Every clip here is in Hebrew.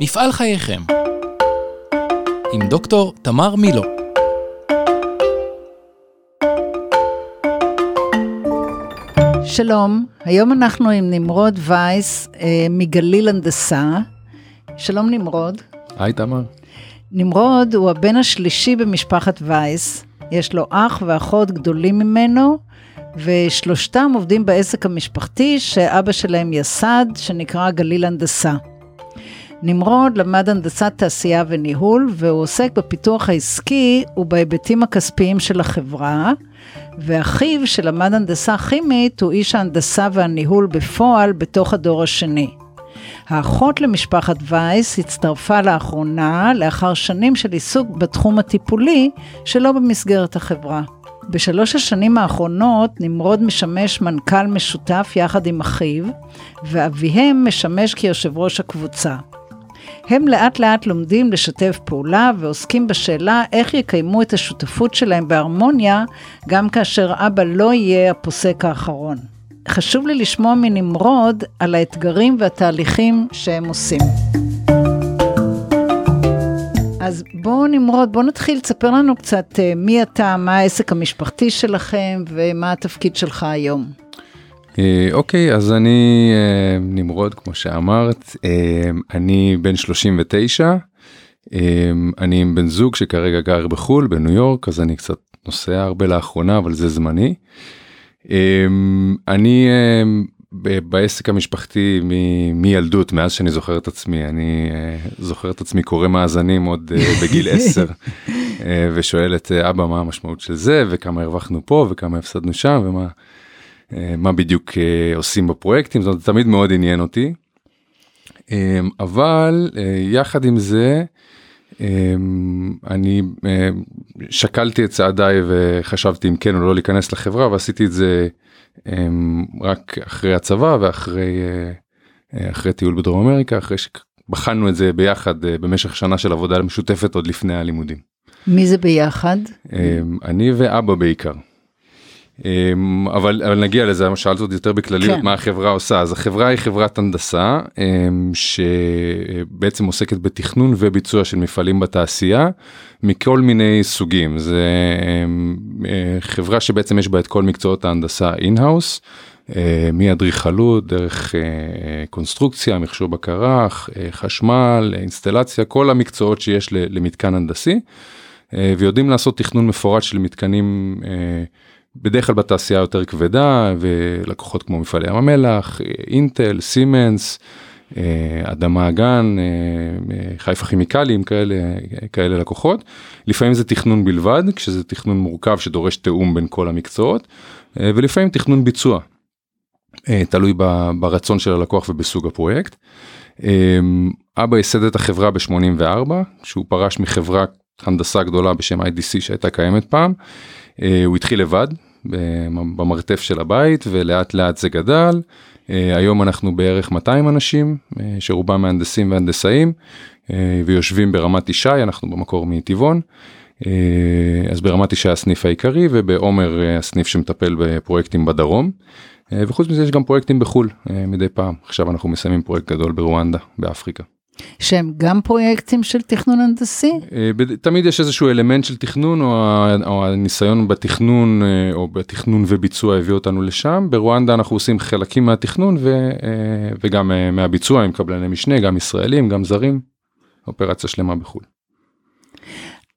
מפעל חייכם עם דוקטור תמר מילו שלום, היום אנחנו עם נמרוד וייס אה, מגליל הנדסה. שלום נמרוד. היי תמר. נמרוד הוא הבן השלישי במשפחת וייס, יש לו אח ואחות גדולים ממנו, ושלושתם עובדים בעסק המשפחתי שאבא שלהם יסד, שנקרא גליל הנדסה. נמרוד למד הנדסת תעשייה וניהול, והוא עוסק בפיתוח העסקי ובהיבטים הכספיים של החברה, ואחיו שלמד הנדסה כימית הוא איש ההנדסה והניהול בפועל בתוך הדור השני. האחות למשפחת וייס הצטרפה לאחרונה לאחר שנים של עיסוק בתחום הטיפולי שלא במסגרת החברה. בשלוש השנים האחרונות נמרוד משמש מנכ"ל משותף יחד עם אחיו, ואביהם משמש כיושב ראש הקבוצה. הם לאט לאט לומדים לשתף פעולה ועוסקים בשאלה איך יקיימו את השותפות שלהם בהרמוניה, גם כאשר אבא לא יהיה הפוסק האחרון. חשוב לי לשמוע מנמרוד על האתגרים והתהליכים שהם עושים. אז בואו נמרוד, בואו נתחיל, תספר לנו קצת אה, מי אתה, מה העסק המשפחתי שלכם ומה התפקיד שלך היום. אה, אוקיי, אז אני אה, נמרוד, כמו שאמרת, אני בן 39, אני עם בן זוג שכרגע גר בחו"ל, בניו יורק, אז אני קצת נוסע הרבה לאחרונה, אבל זה זמני. אני בעסק המשפחתי מילדות מאז שאני זוכר את עצמי אני זוכר את עצמי קורא מאזנים עוד בגיל 10 ושואל את אבא מה המשמעות של זה וכמה הרווחנו פה וכמה הפסדנו שם ומה מה בדיוק עושים בפרויקטים זאת אומרת תמיד מאוד עניין אותי. אבל יחד עם זה אני שקלתי את צעדיי וחשבתי אם כן או לא להיכנס לחברה ועשיתי את זה. רק אחרי הצבא ואחרי אה, אחרי טיול בדרום אמריקה אחרי שבחנו את זה ביחד אה, במשך שנה של עבודה משותפת עוד לפני הלימודים. מי זה ביחד? אני ואבא בעיקר. אבל, אבל נגיע לזה, שאלת אותי יותר בכלליות כן. מה החברה עושה, אז החברה היא חברת הנדסה שבעצם עוסקת בתכנון וביצוע של מפעלים בתעשייה מכל מיני סוגים, זה חברה שבעצם יש בה את כל מקצועות ההנדסה in-house, מאדריכלות, דרך קונסטרוקציה, מכשור בקרה, חשמל, אינסטלציה, כל המקצועות שיש למתקן הנדסי, ויודעים לעשות תכנון מפורט של מתקנים. בדרך כלל בתעשייה יותר כבדה ולקוחות כמו מפעלי ים המלח, אינטל, סימנס, אה, אדמה אגן, אה, חיפה כימיקלים, כאלה, כאלה לקוחות. לפעמים זה תכנון בלבד, כשזה תכנון מורכב שדורש תיאום בין כל המקצועות, אה, ולפעמים תכנון ביצוע, תלוי ברצון של הלקוח ובסוג הפרויקט. אבא ייסד את החברה ב-84, שהוא פרש מחברה הנדסה גדולה בשם IDC שהייתה קיימת פעם. הוא התחיל לבד, במרתף של הבית ולאט לאט זה גדל. אה, היום אנחנו בערך 200 אנשים אה, שרובם מהנדסים והנדסאים אה, ויושבים ברמת ישי אנחנו במקור מטבעון. אז ברמת ישי הסניף העיקרי ובעומר הסניף שמטפל בפרויקטים בדרום. וחוץ מזה יש גם פרויקטים בחול מדי פעם עכשיו אנחנו מסיימים פרויקט גדול ברואנדה באפריקה. שהם גם פרויקטים של תכנון הנדסי? אה, תמיד יש איזשהו אלמנט של תכנון או הניסיון בתכנון אה, או בתכנון וביצוע הביא אותנו לשם. ברואנדה אנחנו עושים חלקים מהתכנון ו, אה, וגם מהביצוע עם קבלני משנה, גם ישראלים, גם זרים, אופרציה שלמה בחו"ל.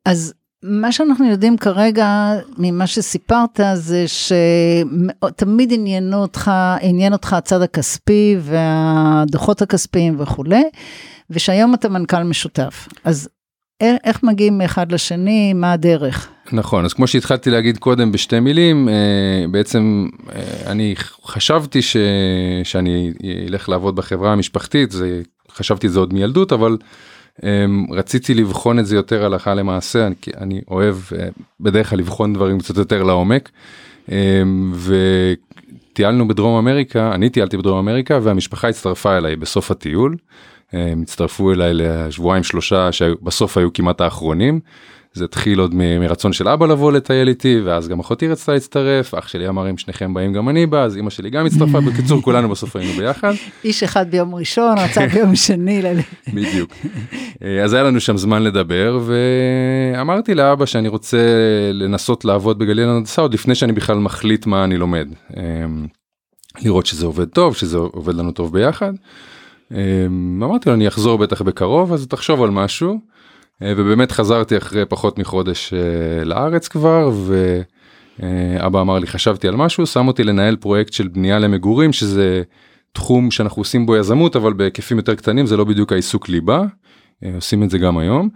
אז מה שאנחנו יודעים כרגע ממה שסיפרת זה שתמיד עניין אותך, עניין אותך הצד הכספי והדוחות הכספיים וכולי. ושהיום אתה מנכ"ל משותף. אז איך מגיעים מאחד לשני, מה הדרך? נכון, אז כמו שהתחלתי להגיד קודם בשתי מילים, אה, בעצם אה, אני חשבתי ש... שאני אלך לעבוד בחברה המשפחתית, זה... חשבתי את זה עוד מילדות, אבל רציתי לבחון את זה יותר הלכה למעשה, אני, אני אוהב בדרך כלל לבחון דברים קצת יותר לעומק. וטיילנו בדרום אמריקה, אני טיילתי בדרום אמריקה והמשפחה הצטרפה אליי בסוף הטיול. הם הצטרפו אליי לשבועיים שלושה שבסוף היו כמעט האחרונים. זה התחיל עוד מרצון של אבא לבוא לטייל איתי ואז גם אחותי רצתה להצטרף אח שלי אמר אם שניכם באים גם אני בא אז אמא שלי גם הצטרפה בקיצור כולנו בסוף היינו ביחד. איש אחד ביום ראשון רצה ביום שני. בדיוק. אז היה לנו שם זמן לדבר ואמרתי לאבא שאני רוצה לנסות לעבוד בגליל הנדסה עוד לפני שאני בכלל מחליט מה אני לומד. לראות שזה עובד טוב שזה עובד לנו טוב ביחד. אמרתי לו אני אחזור בטח בקרוב אז תחשוב על משהו. אה, ובאמת חזרתי אחרי פחות מחודש אה, לארץ כבר ואבא אמר לי חשבתי על משהו שם אותי לנהל פרויקט של בנייה למגורים שזה תחום שאנחנו עושים בו יזמות אבל בהיקפים יותר קטנים זה לא בדיוק העיסוק ליבה אה, עושים את זה גם היום.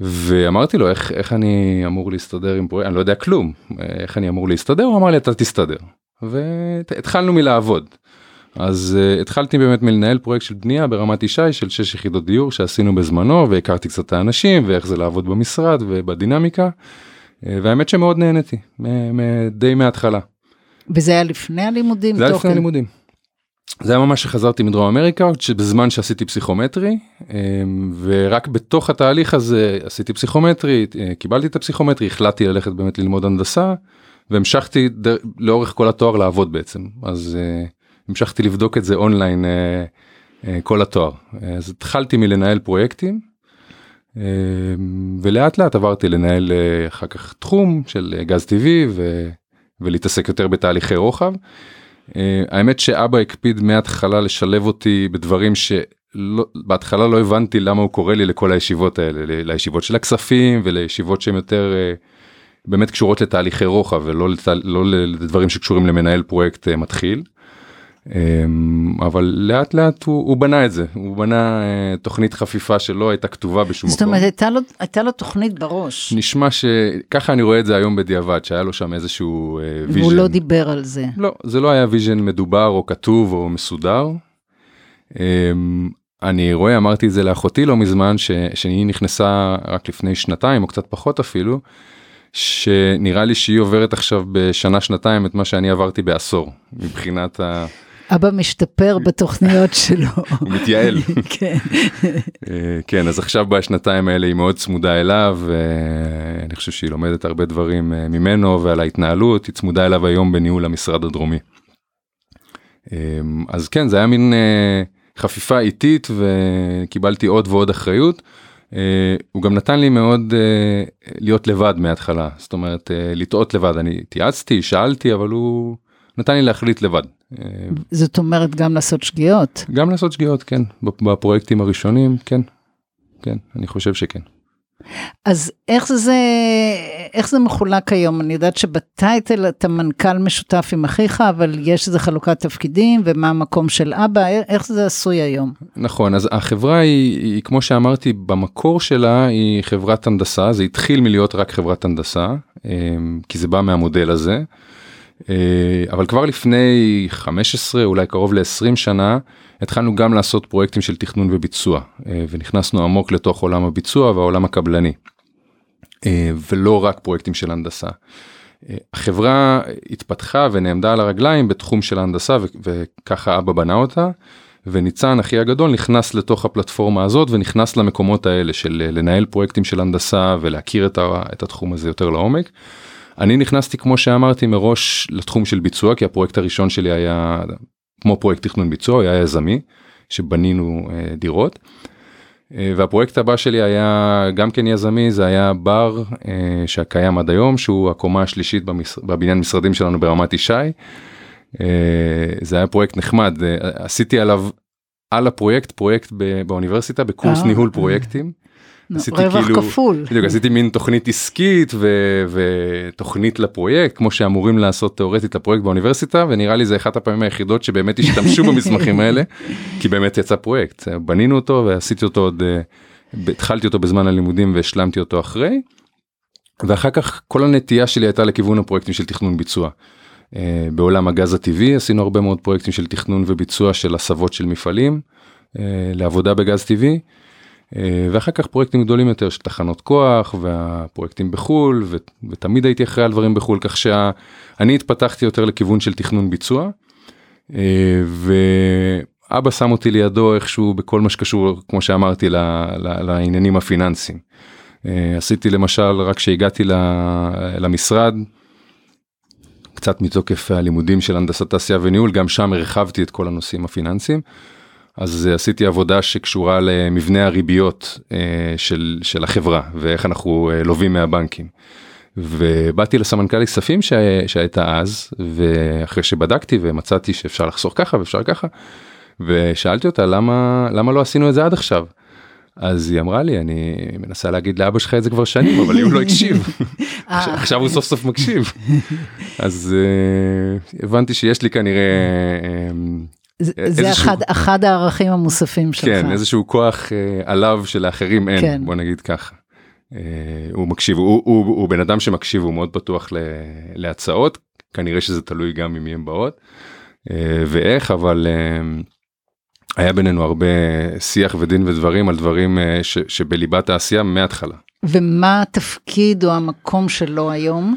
ואמרתי לו איך איך אני אמור להסתדר עם פרויקט אני לא יודע כלום איך אני אמור להסתדר הוא אמר לי אתה תסתדר והתחלנו מלעבוד. אז uh, התחלתי באמת מלנהל פרויקט של בנייה ברמת ישי של 6 יחידות דיור שעשינו בזמנו והכרתי קצת את האנשים ואיך זה לעבוד במשרד ובדינמיקה. Uh, והאמת שמאוד נהניתי די מההתחלה. וזה היה לפני הלימודים? זה היה לפני הלימודים. זה היה ממש שחזרתי מדרום אמריקה בזמן שעשיתי פסיכומטרי אמ, ורק בתוך התהליך הזה עשיתי פסיכומטרי אה, קיבלתי את הפסיכומטרי החלטתי ללכת באמת ללמוד הנדסה והמשכתי לאורך כל התואר לעבוד בעצם אז המשכתי לבדוק את זה אונליין אה, אה, כל התואר. אז התחלתי מלנהל פרויקטים אה, ולאט לאט עברתי לנהל אה, אחר כך תחום של אה, גז טבעי ו, ולהתעסק יותר בתהליכי רוחב. אה, האמת שאבא הקפיד מההתחלה לשלב אותי בדברים שבהתחלה לא הבנתי למה הוא קורא לי לכל הישיבות האלה לישיבות של הכספים ולישיבות שהן יותר. אה, באמת קשורות לתהליכי רוחב ולא לת... לא לדברים שקשורים למנהל פרויקט uh, מתחיל. אמ, אבל לאט לאט הוא, הוא בנה את זה הוא בנה uh, תוכנית חפיפה שלא הייתה כתובה בשום מקום. זאת אומרת הייתה לו, הייתה לו תוכנית בראש. נשמע שככה אני רואה את זה היום בדיעבד שהיה לו שם איזשהו vision. אה, והוא לא דיבר על זה. לא זה לא היה vision מדובר או כתוב או מסודר. אמ, אני רואה אמרתי את זה לאחותי לא מזמן ש, שהיא נכנסה רק לפני שנתיים או קצת פחות אפילו. שנראה לי שהיא עוברת עכשיו בשנה שנתיים את מה שאני עברתי בעשור מבחינת ה... אבא משתפר בתוכניות שלו. הוא מתייעל. כן. אה, כן, אז עכשיו בשנתיים האלה היא מאוד צמודה אליו, ואני חושב שהיא לומדת הרבה דברים אה, ממנו ועל ההתנהלות, היא צמודה אליו היום בניהול המשרד הדרומי. אה, אז כן, זה היה מין חפיפה איטית וקיבלתי עוד ועוד אחריות. הוא גם נתן לי מאוד להיות לבד מההתחלה, זאת אומרת לטעות לבד, אני התייעצתי, שאלתי, אבל הוא נתן לי להחליט לבד. זאת אומרת גם לעשות שגיאות. גם לעשות שגיאות כן בפרויקטים הראשונים כן כן אני חושב שכן. אז איך זה איך זה מחולק היום אני יודעת שבטייטל אתה מנכ"ל משותף עם אחיך אבל יש איזה חלוקת תפקידים ומה המקום של אבא איך זה עשוי היום. נכון אז החברה היא, היא כמו שאמרתי במקור שלה היא חברת הנדסה זה התחיל מלהיות רק חברת הנדסה אמ, כי זה בא מהמודל הזה. אה, אבל כבר לפני 15 אולי קרוב ל-20 שנה התחלנו גם לעשות פרויקטים של תכנון וביצוע אה, ונכנסנו עמוק לתוך עולם הביצוע והעולם הקבלני. אה, ולא רק פרויקטים של הנדסה. החברה התפתחה ונעמדה על הרגליים בתחום של ההנדסה וככה אבא בנה אותה. וניצן אחי הגדול נכנס לתוך הפלטפורמה הזאת ונכנס למקומות האלה של לנהל פרויקטים של הנדסה ולהכיר את התחום הזה יותר לעומק. אני נכנסתי כמו שאמרתי מראש לתחום של ביצוע כי הפרויקט הראשון שלי היה כמו פרויקט תכנון ביצוע היה יזמי שבנינו אה, דירות. אה, והפרויקט הבא שלי היה גם כן יזמי זה היה בר אה, שקיים עד היום שהוא הקומה השלישית במש... בבניין משרדים שלנו ברמת ישי. אה, זה היה פרויקט נחמד אה, עשיתי עליו על הפרויקט פרויקט באוניברסיטה בקורס אה, ניהול פרויקטים. עשיתי רווח כאילו, כפול. בדיוק, עשיתי מין תוכנית עסקית ו, ותוכנית לפרויקט כמו שאמורים לעשות תאורטית לפרויקט באוניברסיטה ונראה לי זה אחת הפעמים היחידות שבאמת השתמשו במסמכים האלה כי באמת יצא פרויקט בנינו אותו ועשיתי אותו עוד אה, התחלתי אותו בזמן הלימודים והשלמתי אותו אחרי. ואחר כך כל הנטייה שלי הייתה לכיוון הפרויקטים של תכנון ביצוע. Uh, בעולם הגז הטבעי עשינו הרבה מאוד פרויקטים של תכנון וביצוע של הסבות של מפעלים uh, לעבודה בגז טבעי. אה, ואחר כך פרויקטים גדולים יותר של תחנות כוח והפרויקטים בחול ו- ותמיד הייתי אחראי על דברים בחול כך שאני התפתחתי יותר לכיוון של תכנון ביצוע. אה, ואבא שם אותי לידו איכשהו בכל מה שקשור כמו שאמרתי ל- ל- לעניינים הפיננסיים. אה, עשיתי למשל רק כשהגעתי למשרד, קצת מתוקף הלימודים של הנדסת תעשייה וניהול, גם שם הרחבתי את כל הנושאים הפיננסיים. אז עשיתי עבודה שקשורה למבנה הריביות של, של החברה ואיך אנחנו לווים מהבנקים. ובאתי לסמנכ"ל כספים שהייתה אז ואחרי שבדקתי ומצאתי שאפשר לחסוך ככה ואפשר ככה ושאלתי אותה למה למה לא עשינו את זה עד עכשיו. אז היא אמרה לי אני מנסה להגיד לאבא שלך את זה כבר שנים אבל הוא לא הקשיב אה. עכשיו הוא סוף סוף מקשיב אז uh, הבנתי שיש לי כנראה. זה איזשהו, אחד, אחד הערכים המוספים שלך. כן, איזשהו כוח uh, עליו שלאחרים אין, כן. בוא נגיד ככה. Uh, הוא מקשיב, הוא, הוא, הוא, הוא בן אדם שמקשיב, הוא מאוד פתוח ל, להצעות, כנראה שזה תלוי גם ממי הם באות uh, ואיך, אבל uh, היה בינינו הרבה שיח ודין ודברים על דברים אה, ש, שבליבת העשייה מההתחלה. ומה התפקיד או המקום שלו היום?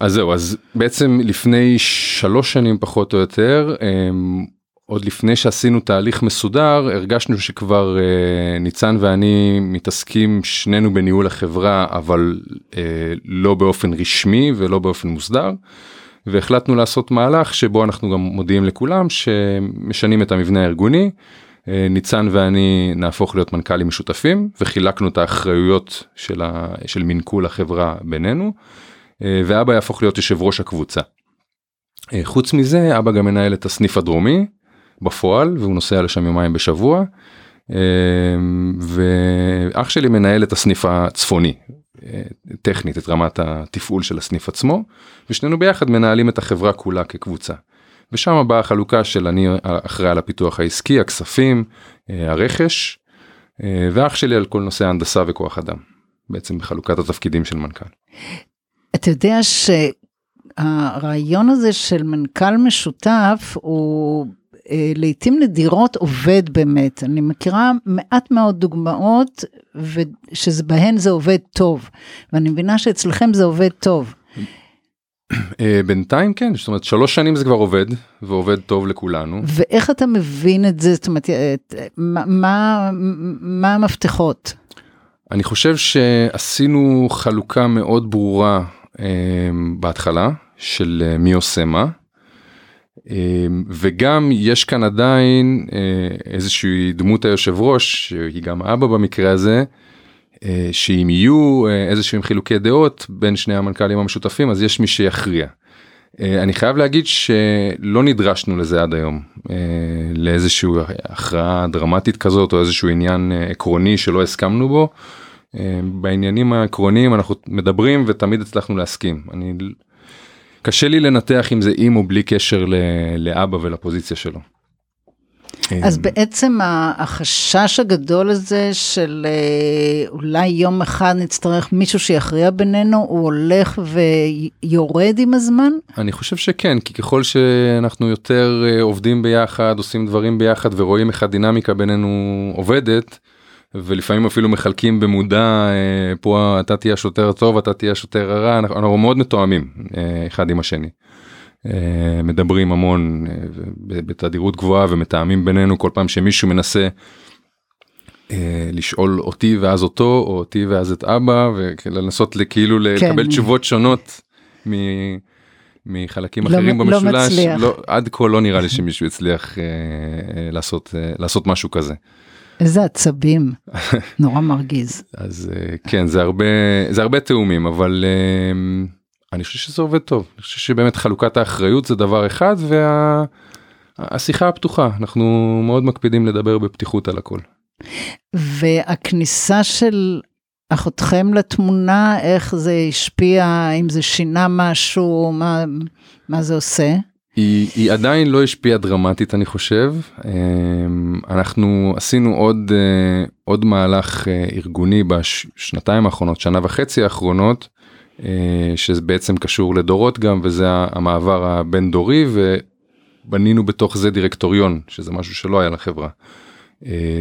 אז זהו, אז בעצם לפני שלוש שנים פחות או יותר, אמ, עוד לפני שעשינו תהליך מסודר, הרגשנו שכבר אה, ניצן ואני מתעסקים שנינו בניהול החברה, אבל אה, לא באופן רשמי ולא באופן מוסדר. והחלטנו לעשות מהלך שבו אנחנו גם מודיעים לכולם שמשנים את המבנה הארגוני. אה, ניצן ואני נהפוך להיות מנכ"לים משותפים וחילקנו את האחריויות של, ה, של מנכול החברה בינינו אה, ואבא יהפוך להיות יושב ראש הקבוצה. אה, חוץ מזה אבא גם מנהל את הסניף הדרומי בפועל והוא נוסע לשם יומיים בשבוע ואח שלי מנהל את הסניף הצפוני טכנית את רמת התפעול של הסניף עצמו ושנינו ביחד מנהלים את החברה כולה כקבוצה. ושם באה החלוקה של אני אחראי על הפיתוח העסקי הכספים אה, הרכש אה, ואח שלי על כל נושא ההנדסה וכוח אדם בעצם בחלוקת התפקידים של מנכ"ל. אתה יודע שהרעיון הזה של מנכ"ל משותף הוא אה, לעתים נדירות עובד באמת. אני מכירה מעט מאוד דוגמאות שבהן זה עובד טוב, ואני מבינה שאצלכם זה עובד טוב. אה, בינתיים כן, זאת אומרת שלוש שנים זה כבר עובד, ועובד טוב לכולנו. ואיך אתה מבין את זה, זאת אומרת, אה, מה, מה המפתחות? אני חושב שעשינו חלוקה מאוד ברורה בהתחלה של מי עושה מה. אמ, וגם יש כאן עדיין אה, איזושהי דמות היושב ראש שהיא גם אבא במקרה הזה אה, שאם יהיו אה, איזשהם חילוקי דעות בין שני המנכ"לים המשותפים אז יש מי שיכריע. אני חייב להגיד שלא נדרשנו לזה עד היום לאיזושהי הכרעה דרמטית כזאת או איזשהו עניין עקרוני שלא הסכמנו בו. בעניינים העקרוניים אנחנו מדברים ותמיד הצלחנו להסכים. אני קשה לי לנתח אם זה עם או בלי קשר לאבא ולפוזיציה שלו. אז אמ, בעצם החשש הגדול הזה של אה, אולי יום אחד נצטרך מישהו שיכריע בינינו, הוא הולך ויורד עם הזמן? אני חושב שכן, כי ככל שאנחנו יותר אה, עובדים ביחד, עושים דברים ביחד ורואים איך הדינמיקה בינינו עובדת, ולפעמים אפילו מחלקים במודע אה, פה אתה תהיה השוטר הטוב אתה תהיה השוטר הרע אנחנו, אנחנו מאוד מתואמים אה, אחד עם השני. אה, מדברים המון בתדירות גבוהה ומתאמים בינינו כל פעם שמישהו מנסה לשאול אותי ואז אותו או אותי ואז את אבא ולנסות כאילו כן. לקבל תשובות שונות. מ... מחלקים לא, אחרים לא במשולש, לא מצליח. לא, עד כה לא נראה לי שמישהו הצליח אה, לעשות, אה, לעשות משהו כזה. איזה עצבים, נורא מרגיז. אז אה, כן, זה הרבה, זה הרבה תאומים, אבל אה, אני חושב שזה עובד טוב. אני חושב שבאמת חלוקת האחריות זה דבר אחד, והשיחה וה... הפתוחה, אנחנו מאוד מקפידים לדבר בפתיחות על הכל. והכניסה של אחותכם לתמונה, איך זה השפיע, אם זה שינה משהו, מה, מה זה עושה? היא, היא עדיין לא השפיעה דרמטית אני חושב אמ, אנחנו עשינו עוד אה, עוד מהלך אה, ארגוני בשנתיים האחרונות שנה וחצי האחרונות אה, שזה בעצם קשור לדורות גם וזה המעבר הבין דורי ובנינו בתוך זה דירקטוריון שזה משהו שלא היה לחברה.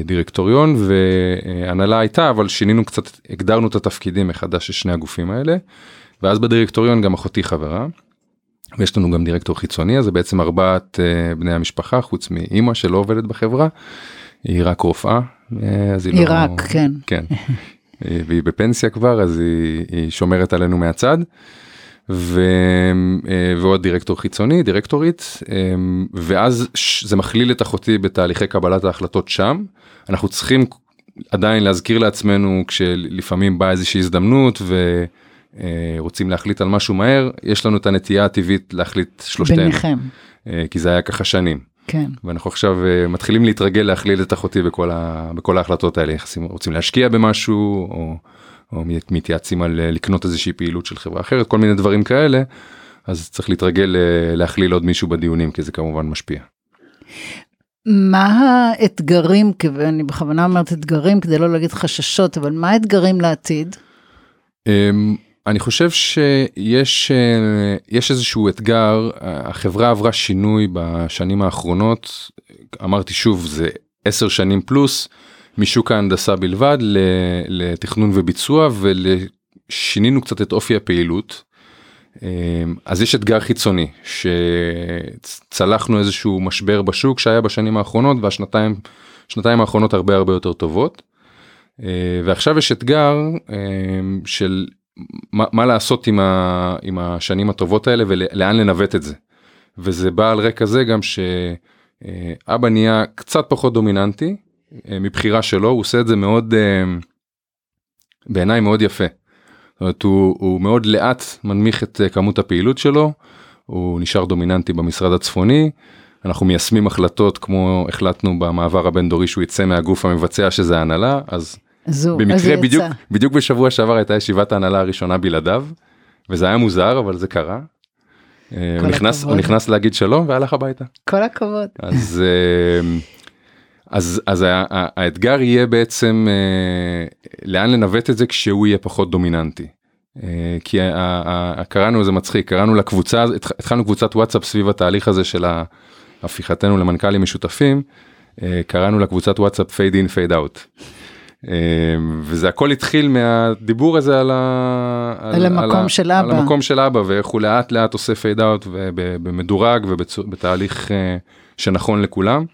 דירקטוריון והנהלה הייתה אבל שינינו קצת הגדרנו את התפקידים מחדש של שני הגופים האלה ואז בדירקטוריון גם אחותי חברה. ויש לנו גם דירקטור חיצוני אז זה בעצם ארבעת uh, בני המשפחה חוץ מאימא שלא עובדת בחברה. היא רק רופאה. אז היא, היא לא... רק כן. כן. אה, והיא בפנסיה כבר אז היא, היא שומרת עלינו מהצד. ו... אה, ועוד דירקטור חיצוני דירקטורית ואז זה מכליל את אחותי בתהליכי קבלת ההחלטות שם אנחנו צריכים עדיין להזכיר לעצמנו כשלפעמים באה איזושהי הזדמנות ורוצים להחליט על משהו מהר יש לנו את הנטייה הטבעית להחליט שלושתנו. ביניכם. כי זה היה ככה שנים. כן. ואנחנו עכשיו מתחילים להתרגל להכליל את אחותי בכל, ה... בכל ההחלטות האלה, רוצים להשקיע במשהו או, או מתייעצים על לקנות איזושהי פעילות של חברה אחרת, כל מיני דברים כאלה, אז צריך להתרגל להכליל עוד מישהו בדיונים כי זה כמובן משפיע. מה האתגרים, ואני בכוונה אומרת אתגרים כדי לא להגיד חששות, אבל מה האתגרים לעתיד? אני חושב שיש יש איזשהו אתגר, החברה עברה שינוי בשנים האחרונות, אמרתי שוב זה עשר שנים פלוס, משוק ההנדסה בלבד לתכנון וביצוע ושינינו קצת את אופי הפעילות. אז יש אתגר חיצוני שצלחנו איזשהו משבר בשוק שהיה בשנים האחרונות והשנתיים שנתיים האחרונות הרבה הרבה יותר טובות. ועכשיו יש אתגר של מה, לעשות עם, ה, עם השנים הטובות האלה ולאן לנווט את זה. וזה בא על רקע זה גם שאבא נהיה קצת פחות דומיננטי מבחירה שלו הוא עושה את זה מאוד בעיניי מאוד יפה. זאת אומרת, הוא, הוא מאוד לאט מנמיך את כמות הפעילות שלו הוא נשאר דומיננטי במשרד הצפוני אנחנו מיישמים החלטות כמו החלטנו במעבר הבין דורי שהוא יצא מהגוף המבצע שזה ההנהלה אז זו, במקרה בדיוק בדיוק בשבוע שעבר הייתה ישיבת ההנהלה הראשונה בלעדיו וזה היה מוזר אבל זה קרה. הוא נכנס, הוא נכנס להגיד שלום והלך הביתה. כל הכבוד. אז, אז, אז האתגר יהיה בעצם לאן לנווט את זה כשהוא יהיה פחות דומיננטי. כי קראנו זה מצחיק קראנו לקבוצה התחלנו קבוצת וואטסאפ סביב התהליך הזה של הפיכתנו למנכ"לים משותפים קראנו לקבוצת וואטסאפ fade in fade out. וזה הכל התחיל מהדיבור הזה על, ה... על, על המקום על של אבא, על המקום של אבא ואיך הוא לאט לאט עושה fade out ובמדורג ובתהליך שנכון לכולם.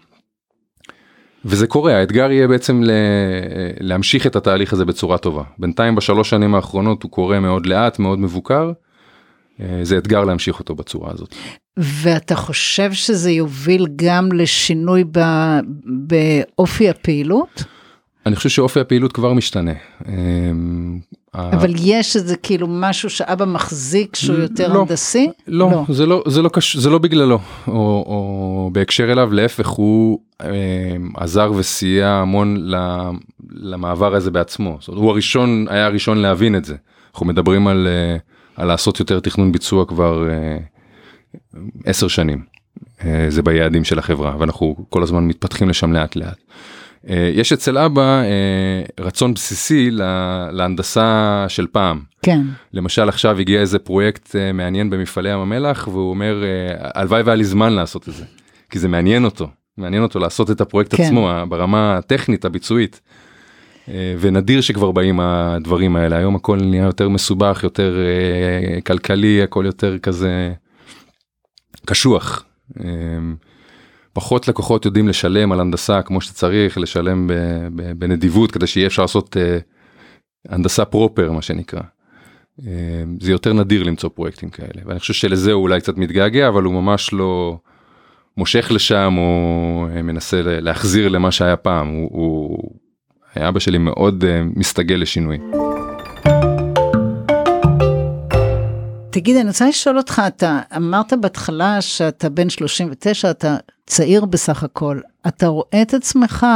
וזה קורה האתגר יהיה בעצם להמשיך את התהליך הזה בצורה טובה בינתיים בשלוש שנים האחרונות הוא קורה מאוד לאט מאוד מבוקר. זה אתגר להמשיך אותו בצורה הזאת. ואתה חושב שזה יוביל גם לשינוי באופי הפעילות? אני חושב שאופי הפעילות כבר משתנה. אבל יש איזה כאילו משהו שאבא מחזיק שהוא יותר לא, הנדסי? לא, לא. זה לא, זה לא, קש... זה לא בגללו, או, בהקשר אליו להפך הוא אה, עזר וסייע המון למעבר הזה בעצמו. הוא הראשון, היה הראשון להבין את זה. אנחנו מדברים על, אה, לעשות יותר תכנון ביצוע כבר אה, עשר שנים. אה, זה ביעדים של החברה ואנחנו כל הזמן מתפתחים לשם לאט לאט. יש אצל אבא רצון בסיסי להנדסה של פעם. כן. למשל עכשיו הגיע איזה פרויקט מעניין במפעלי ים המלח והוא אומר הלוואי והיה לי זמן לעשות את זה. כי זה מעניין אותו, מעניין אותו לעשות את הפרויקט כן. עצמו ברמה הטכנית הביצועית. ונדיר שכבר באים הדברים האלה היום הכל נהיה יותר מסובך יותר כלכלי הכל יותר כזה קשוח. פחות לקוחות יודעים לשלם על הנדסה כמו שצריך לשלם בנדיבות כדי שיהיה אפשר לעשות הנדסה פרופר מה שנקרא. זה יותר נדיר למצוא פרויקטים כאלה ואני חושב שלזה הוא אולי קצת מתגעגע אבל הוא ממש לא מושך לשם או מנסה להחזיר למה שהיה פעם הוא, הוא אבא שלי מאוד מסתגל לשינוי. תגיד, אני רוצה לשאול אותך, אתה אמרת בהתחלה שאתה בן 39, אתה צעיר בסך הכל. אתה רואה את עצמך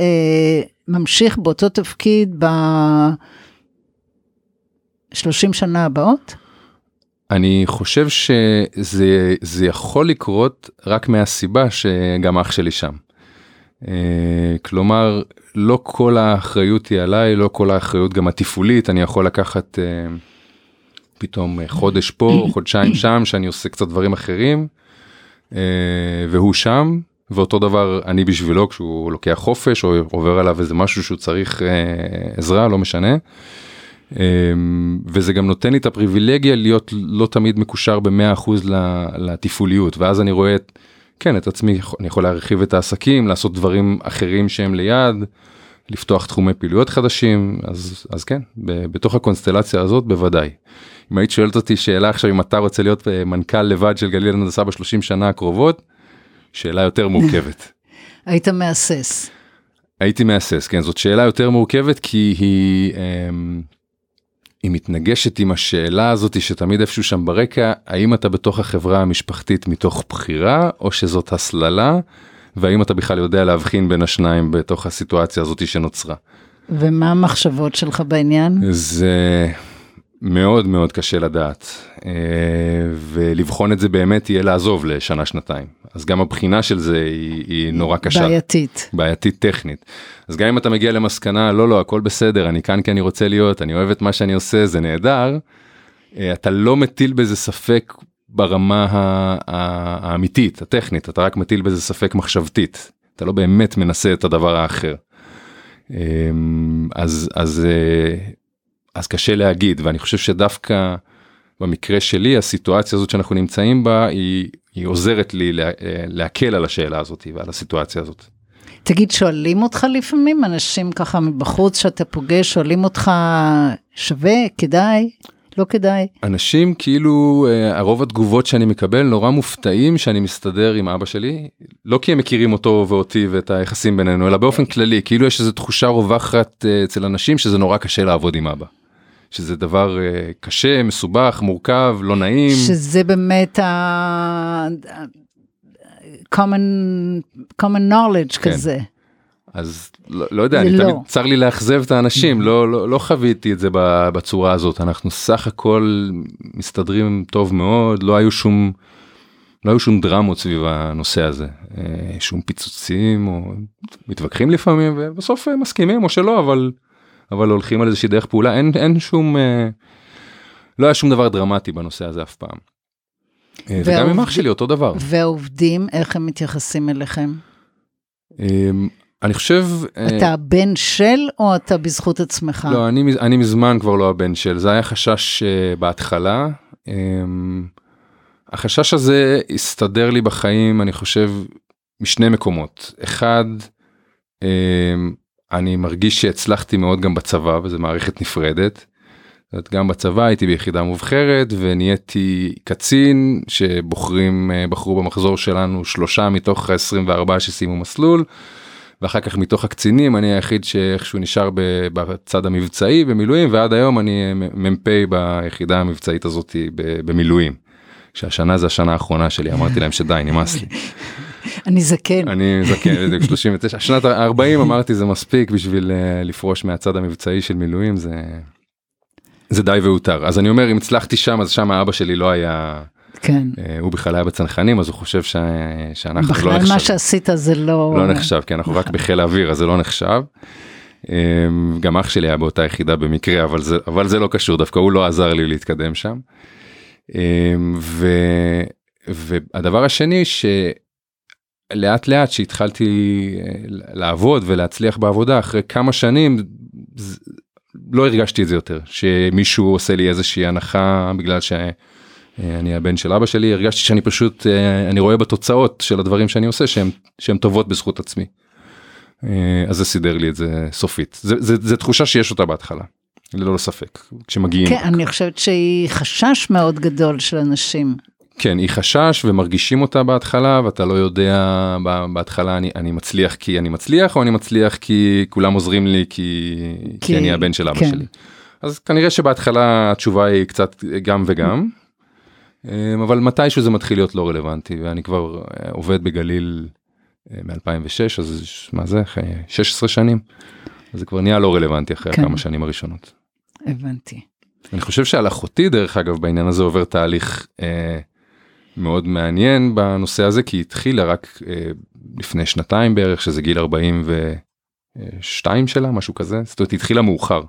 אה, ממשיך באותו תפקיד ב-30 שנה הבאות? אני חושב שזה יכול לקרות רק מהסיבה שגם אח שלי שם. אה, כלומר, לא כל האחריות היא עליי, לא כל האחריות גם התפעולית, אני יכול לקחת... אה, פתאום אה, חודש פה חודשיים שם שאני עושה קצת דברים אחרים אה, והוא שם ואותו דבר אני בשבילו כשהוא לוקח חופש או עובר עליו איזה משהו שהוא צריך אה, עזרה לא משנה. וזה גם נותן לי את הפריבילגיה להיות לא תמיד מקושר במאה אחוז לתפעוליות ואז אני רואה את, כן את עצמי אני יכול להרחיב את העסקים לעשות דברים אחרים שהם ליד. לפתוח תחומי פעילויות חדשים, אז, אז כן, ב, בתוך הקונסטלציה הזאת בוודאי. אם היית שואלת אותי שאלה עכשיו אם אתה רוצה להיות אה, מנכ"ל לבד של גליל הנדסה בשלושים שנה הקרובות, שאלה יותר מורכבת. היית מהסס. הייתי מהסס, כן, זאת שאלה יותר מורכבת כי היא, אמ, היא מתנגשת עם השאלה הזאת שתמיד איפשהו שם ברקע, האם אתה בתוך החברה המשפחתית מתוך בחירה או שזאת הסללה, והאם אתה בכלל יודע להבחין בין השניים בתוך הסיטואציה הזאת שנוצרה. ומה המחשבות שלך בעניין? זה מאוד מאוד קשה לדעת, אה, ולבחון את זה באמת יהיה לעזוב לשנה שנתיים. אז גם הבחינה של זה היא, היא נורא קשה. בעייתית. בעייתית טכנית. אז גם אם אתה מגיע למסקנה, לא, לא, הכל בסדר, אני כאן כי אני רוצה להיות, אני אוהב את מה שאני עושה, זה נהדר, אה, אתה לא מטיל בזה ספק ברמה האמיתית, הטכנית, אתה רק מטיל בזה ספק מחשבתית. אתה לא באמת מנסה את הדבר האחר. אמ, אז, אז, אה, אז קשה להגיד, ואני חושב שדווקא במקרה שלי, הסיטואציה הזאת שאנחנו נמצאים בה, היא, היא עוזרת לי לה, להקל על השאלה הזאת ועל הסיטואציה הזאת. תגיד, שואלים אותך לפעמים, אנשים ככה מבחוץ שאתה פוגש, שואלים אותך, שווה, כדאי? לא כדאי. אנשים כאילו, אה, הרוב התגובות שאני מקבל נורא מופתעים שאני מסתדר עם אבא שלי, לא כי הם מכירים אותו ואותי ואת היחסים בינינו, אלא באופן כללי, כאילו יש איזו תחושה רווחת אה, אצל אנשים שזה נורא קשה לעבוד עם אבא. שזה דבר uh, קשה, מסובך, מורכב, לא נעים. שזה באמת ה... common, common knowledge כן. כזה. אז לא, לא יודע, אני לא. תמיד צר לי לאכזב את האנשים, לא, לא, לא חוויתי את זה בצורה הזאת, אנחנו סך הכל מסתדרים טוב מאוד, לא היו שום, לא היו שום דרמות סביב הנושא הזה, אה, שום פיצוצים, או מתווכחים לפעמים ובסוף מסכימים או שלא, אבל אבל הולכים על איזושהי דרך פעולה אין אין שום אה, לא היה שום דבר דרמטי בנושא הזה אף פעם. אה, וגם עם אח שלי אותו דבר. והעובדים איך הם מתייחסים אליכם? אמ, אני חושב אה, אתה הבן של או אתה בזכות עצמך? לא אני אני מזמן כבר לא הבן של זה היה חשש בהתחלה. אמ, החשש הזה הסתדר לי בחיים אני חושב משני מקומות אחד אמ, אני מרגיש שהצלחתי מאוד גם בצבא וזו מערכת נפרדת. גם בצבא הייתי ביחידה מובחרת ונהייתי קצין שבוחרים אה, בחרו במחזור שלנו שלושה מתוך 24 שסיימו מסלול. ואחר כך מתוך הקצינים אני היחיד שאיכשהו נשאר בצד המבצעי במילואים ועד היום אני מ"פ ביחידה המבצעית הזאת במילואים. שהשנה זה השנה האחרונה שלי אמרתי להם שדי נמאס לי. אני זקן. אני זקן, בדיוק 39, שנת 40 אמרתי זה מספיק בשביל uh, לפרוש מהצד המבצעי של מילואים זה זה די והותר אז אני אומר אם הצלחתי שם אז שם אבא שלי לא היה. כן. Uh, הוא בכלל היה בצנחנים אז הוא חושב ש... שאנחנו בכלל לא נחשב. בכלל מה שעשית זה לא... לא נחשב כי אנחנו רק בחיל האוויר אז זה לא נחשב. Um, גם אח שלי היה באותה יחידה במקרה אבל זה אבל זה לא קשור דווקא הוא לא עזר לי להתקדם שם. Um, ו... והדבר השני ש... לאט לאט שהתחלתי אה, לעבוד ולהצליח בעבודה אחרי כמה שנים לא הרגשתי את זה יותר שמישהו עושה לי איזושהי הנחה בגלל שאני הבן של אבא שלי הרגשתי שאני פשוט אה, אני רואה בתוצאות של הדברים שאני עושה שהם שהם טובות בזכות עצמי. אה, אז זה סידר לי את זה סופית זה, זה, זה תחושה שיש אותה בהתחלה. ללא ספק כשמגיעים. כן, אני חושבת שהיא חשש מאוד גדול של אנשים כן, היא חשש ומרגישים אותה בהתחלה ואתה לא יודע בהתחלה אני, אני מצליח כי אני מצליח או אני מצליח כי כולם עוזרים לי כי, כי, כי אני הבן של אבא כן. שלי. אז כנראה שבהתחלה התשובה היא קצת גם וגם. אמ, אבל מתישהו זה מתחיל להיות לא רלוונטי ואני כבר אה, עובד בגליל אה, מ-2006 אז מה זה 16 שנים. זה כבר נהיה לא רלוונטי אחרי כן. כמה שנים הראשונות. הבנתי. אני חושב שעל אחותי דרך אגב בעניין הזה עובר תהליך אה, מאוד מעניין בנושא הזה כי התחילה רק אה, לפני שנתיים בערך שזה גיל 42 שלה משהו כזה זאת אומרת התחילה מאוחר.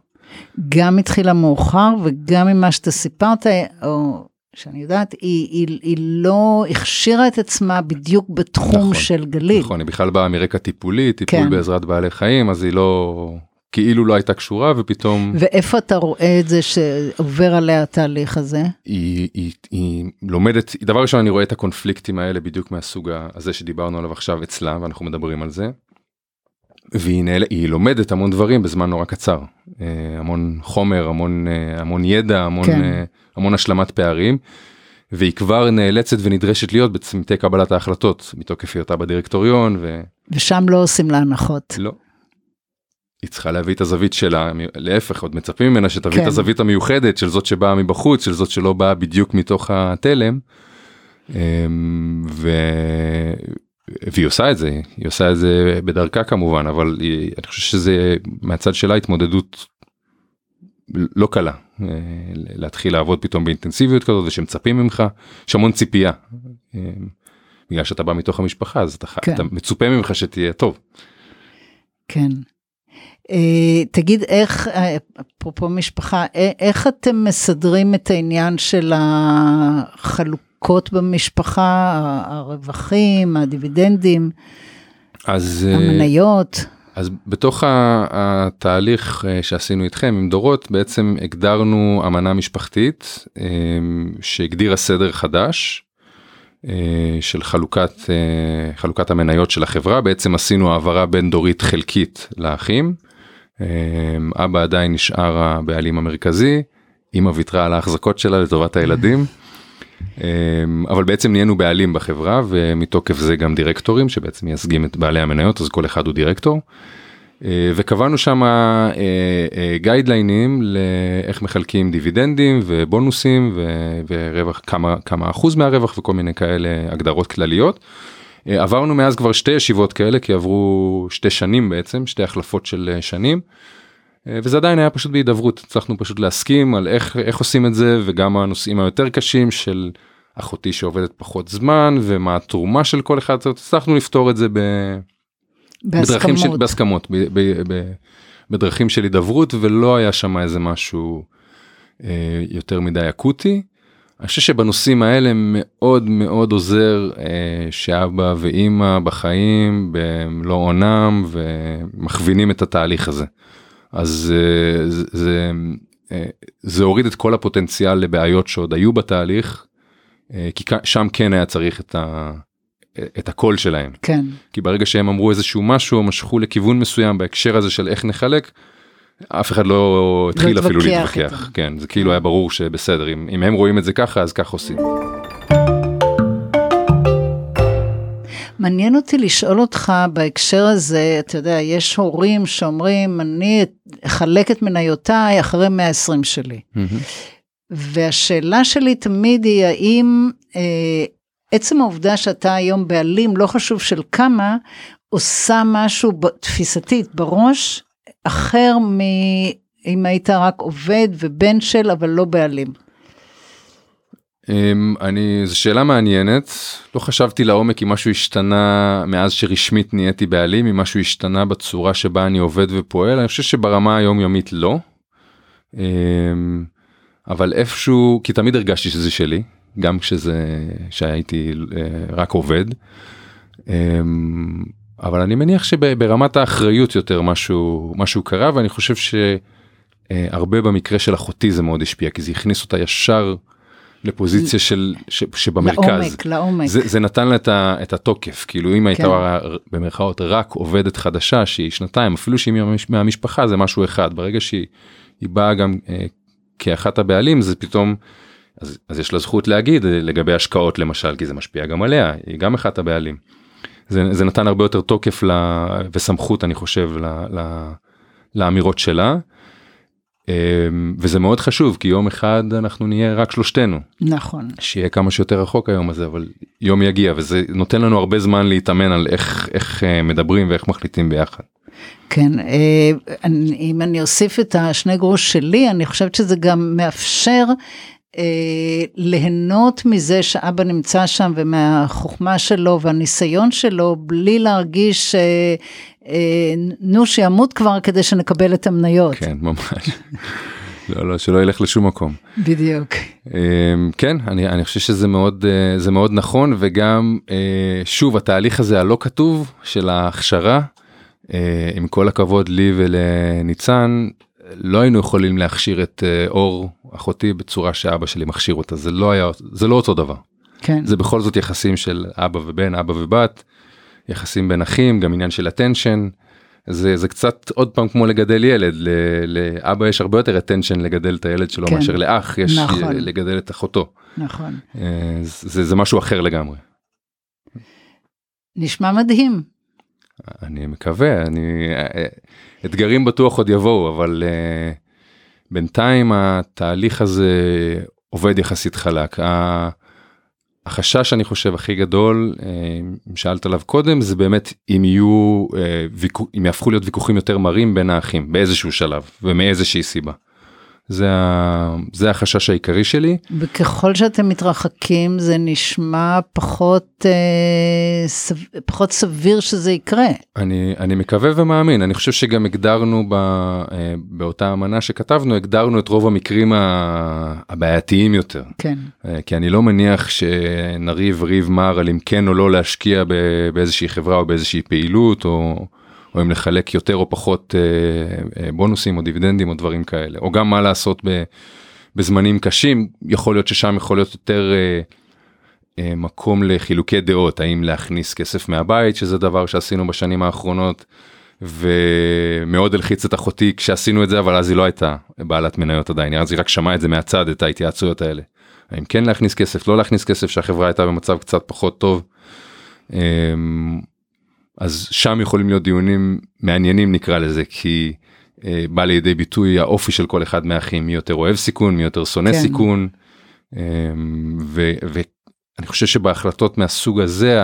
גם התחילה מאוחר וגם ממה שאתה סיפרת או שאני יודעת היא, היא, היא לא הכשירה את עצמה בדיוק בתחום נכון, של גליל. נכון היא בכלל באה מרקע טיפולי טיפול כן. בעזרת בעלי חיים אז היא לא כאילו לא הייתה קשורה ופתאום ואיפה אתה רואה את זה שעובר עליה התהליך הזה היא, היא, היא לומדת דבר ראשון אני רואה את הקונפליקטים האלה בדיוק מהסוג הזה שדיברנו עליו עכשיו אצלה ואנחנו מדברים על זה. והיא נעל... לומדת המון דברים בזמן נורא קצר, אה, המון חומר, המון, אה, המון ידע, המון, כן. אה, המון השלמת פערים, והיא כבר נאלצת ונדרשת להיות בצמתי קבלת ההחלטות מתוקף היותה בדירקטוריון ושם לא עושים לה הנחות. ולא. היא צריכה להביא את הזווית שלה, להפך עוד מצפים ממנה שתביא כן. את הזווית המיוחדת של זאת שבאה מבחוץ, של זאת שלא באה בדיוק מתוך התלם. אמ, ו... והיא עושה את זה, היא עושה את זה בדרכה כמובן, אבל היא, אני חושב שזה מהצד שלה התמודדות לא קלה, אה, להתחיל לעבוד פתאום באינטנסיביות כזאת ושמצפים ממך, יש המון ציפייה. אמ, בגלל שאתה בא מתוך המשפחה אז אתה, כן. אתה מצופה ממך שתהיה טוב. כן. אה, תגיד איך, אה, אפרופו משפחה, אה, איך אתם מסדרים את העניין של החלוקות במשפחה, הרווחים, הדיבידנדים, אז המניות? אז בתוך התהליך שעשינו איתכם עם דורות בעצם הגדרנו אמנה משפחתית שהגדירה סדר חדש של חלוקת חלוקת המניות של החברה בעצם עשינו העברה בין דורית חלקית לאחים. אה, אבא עדיין נשאר הבעלים המרכזי, אמא ויתרה על ההחזקות שלה לטובת הילדים. אמ, אבל בעצם נהיינו בעלים בחברה ומתוקף זה גם דירקטורים שבעצם מייצגים את בעלי המניות אז כל אחד הוא דירקטור. אה, וקבענו שם גיידליינים לאיך מחלקים דיבידנדים ובונוסים ורווח כמה כמה אחוז מהרווח וכל מיני כאלה הגדרות כלליות. אה, עברנו מאז כבר שתי ישיבות כאלה כי עברו שתי שנים בעצם שתי החלפות של אה, שנים. אה, וזה עדיין היה פשוט בהידברות הצלחנו פשוט להסכים על איך איך עושים את זה וגם הנושאים היותר קשים של אחותי שעובדת פחות זמן ומה התרומה של כל אחד הצלחנו לפתור את זה ב... בדרכים של בהסכמות. בהסכמות ב, ב, ב, בדרכים של הידברות ולא היה שם איזה משהו אה, יותר מדי אקוטי. אני חושב שבנושאים האלה מאוד מאוד עוזר אה, שאבא ואימא בחיים במלוא עונם ומכווינים את התהליך הזה. אז אה, זה, זה, אה, זה הוריד את כל הפוטנציאל לבעיות שעוד היו בתהליך, אה, כי שם כן היה צריך את, ה, את הקול שלהם. כן, כי ברגע שהם אמרו איזשהו משהו משכו לכיוון מסוים בהקשר הזה של איך נחלק, אף אחד לא התחיל אפילו התווכח להתווכח. כן, זה כאילו היה ברור שבסדר, אם, אם הם רואים את זה ככה אז כך עושים. מעניין אותי לשאול אותך בהקשר הזה, אתה יודע, יש הורים שאומרים, אני אחלק את מניותיי אחרי 120 שלי. והשאלה שלי תמיד היא, האם אה, עצם העובדה שאתה היום בעלים, לא חשוב של כמה, עושה משהו תפיסתית בראש, אחר מאם היית רק עובד ובן של, אבל לא בעלים. אמ, אני, זו שאלה מעניינת, לא חשבתי לעומק אם משהו השתנה מאז שרשמית נהייתי בעלים, אם משהו השתנה בצורה שבה אני עובד ופועל, אני חושב שברמה היומיומית לא. אמ, אבל איפשהו, כי תמיד הרגשתי שזה שלי, גם כשזה, שהייתי אה, רק עובד. אבל אני מניח שברמת האחריות יותר משהו, משהו קרה, ואני חושב שהרבה במקרה של אחותי זה מאוד השפיע, כי זה הכניס אותה ישר לפוזיציה של, ש, שבמרכז. לעומק, לעומק. זה, זה נתן לה את, ה, את התוקף כאילו אם הייתה כן. במרכאות רק עובדת חדשה שהיא שנתיים אפילו שהיא מהמש- מהמשפחה זה משהו אחד ברגע שהיא היא באה גם אה, כאחת הבעלים זה פתאום אז, אז יש לה זכות להגיד אה, לגבי השקעות למשל כי זה משפיע גם עליה היא גם אחת הבעלים. זה, זה נתן הרבה יותר תוקף ל, וסמכות אני חושב ל, ל, לאמירות שלה. אה, וזה מאוד חשוב כי יום אחד אנחנו נהיה רק שלושתנו נכון. שיהיה כמה שיותר רחוק היום הזה אבל יום יגיע וזה נותן לנו הרבה זמן להתאמן על איך איך אה, מדברים ואיך מחליטים ביחד. כן, אה, אם אני אוסיף את השני גרוש שלי, אני חושבת שזה גם מאפשר ליהנות מזה שאבא נמצא שם ומהחוכמה שלו והניסיון שלו, בלי להרגיש, אה, אה, נו שימות כבר כדי שנקבל את המניות. כן ממש. לא לא שלא ילך לשום מקום. בדיוק. אמ, כן אני אני חושב שזה מאוד אה, זה מאוד נכון וגם אה, שוב התהליך הזה הלא כתוב של ההכשרה אה, עם כל הכבוד לי ולניצן לא היינו יכולים להכשיר את אה, אור אחותי בצורה שאבא שלי מכשיר אותה זה לא היה זה לא אותו דבר כן. זה בכל זאת יחסים של אבא ובן אבא ובת יחסים בין אחים גם עניין של attention זה זה קצת עוד פעם כמו לגדל ילד ל- לאבא יש הרבה יותר attention לגדל את הילד שלו כן. מאשר לאח יש נכון. לגדל את אחותו נכון. אה, זה זה משהו אחר לגמרי. נשמע מדהים. אני מקווה אני אה, אתגרים בטוח עוד יבואו אבל אה, בינתיים התהליך הזה עובד יחסית חלק. החשש אני חושב הכי גדול אה, אם שאלת עליו קודם זה באמת אם יהיו אם יהפכו להיות ויכוחים יותר מרים בין האחים באיזשהו שלב ומאיזושהי סיבה. זה, ה- זה החשש העיקרי שלי וככל שאתם מתרחקים זה נשמע פחות, אה, סב... פחות סביר שזה יקרה. אני אני מקווה ומאמין אני חושב שגם הגדרנו ב, אה, באותה אמנה שכתבנו הגדרנו את רוב המקרים ה- הבעייתיים יותר כן. אה, כי אני לא מניח שנריב ריב מר על אם כן או לא להשקיע ב- באיזושהי חברה או באיזושהי פעילות או, או אם לחלק יותר או פחות אה, אה, בונוסים או דיבידנדים או דברים כאלה או גם מה לעשות בזמנים קשים יכול להיות ששם יכול להיות יותר אה, מקום לחילוקי דעות האם להכניס כסף מהבית שזה דבר שעשינו בשנים האחרונות. ומאוד הלחיץ את אחותי כשעשינו את זה אבל אז היא לא הייתה בעלת מניות עדיין אז היא רק שמעה את זה מהצד את ההתייעצויות האלה. האם כן להכניס כסף לא להכניס כסף שהחברה הייתה במצב קצת פחות טוב. אז שם יכולים להיות דיונים מעניינים נקרא לזה כי אה, בא לידי ביטוי האופי של כל אחד מהאחים מי יותר אוהב סיכון מי יותר שונא כן. סיכון. אמ, ו- ואני חושב שבהחלטות מהסוג הזה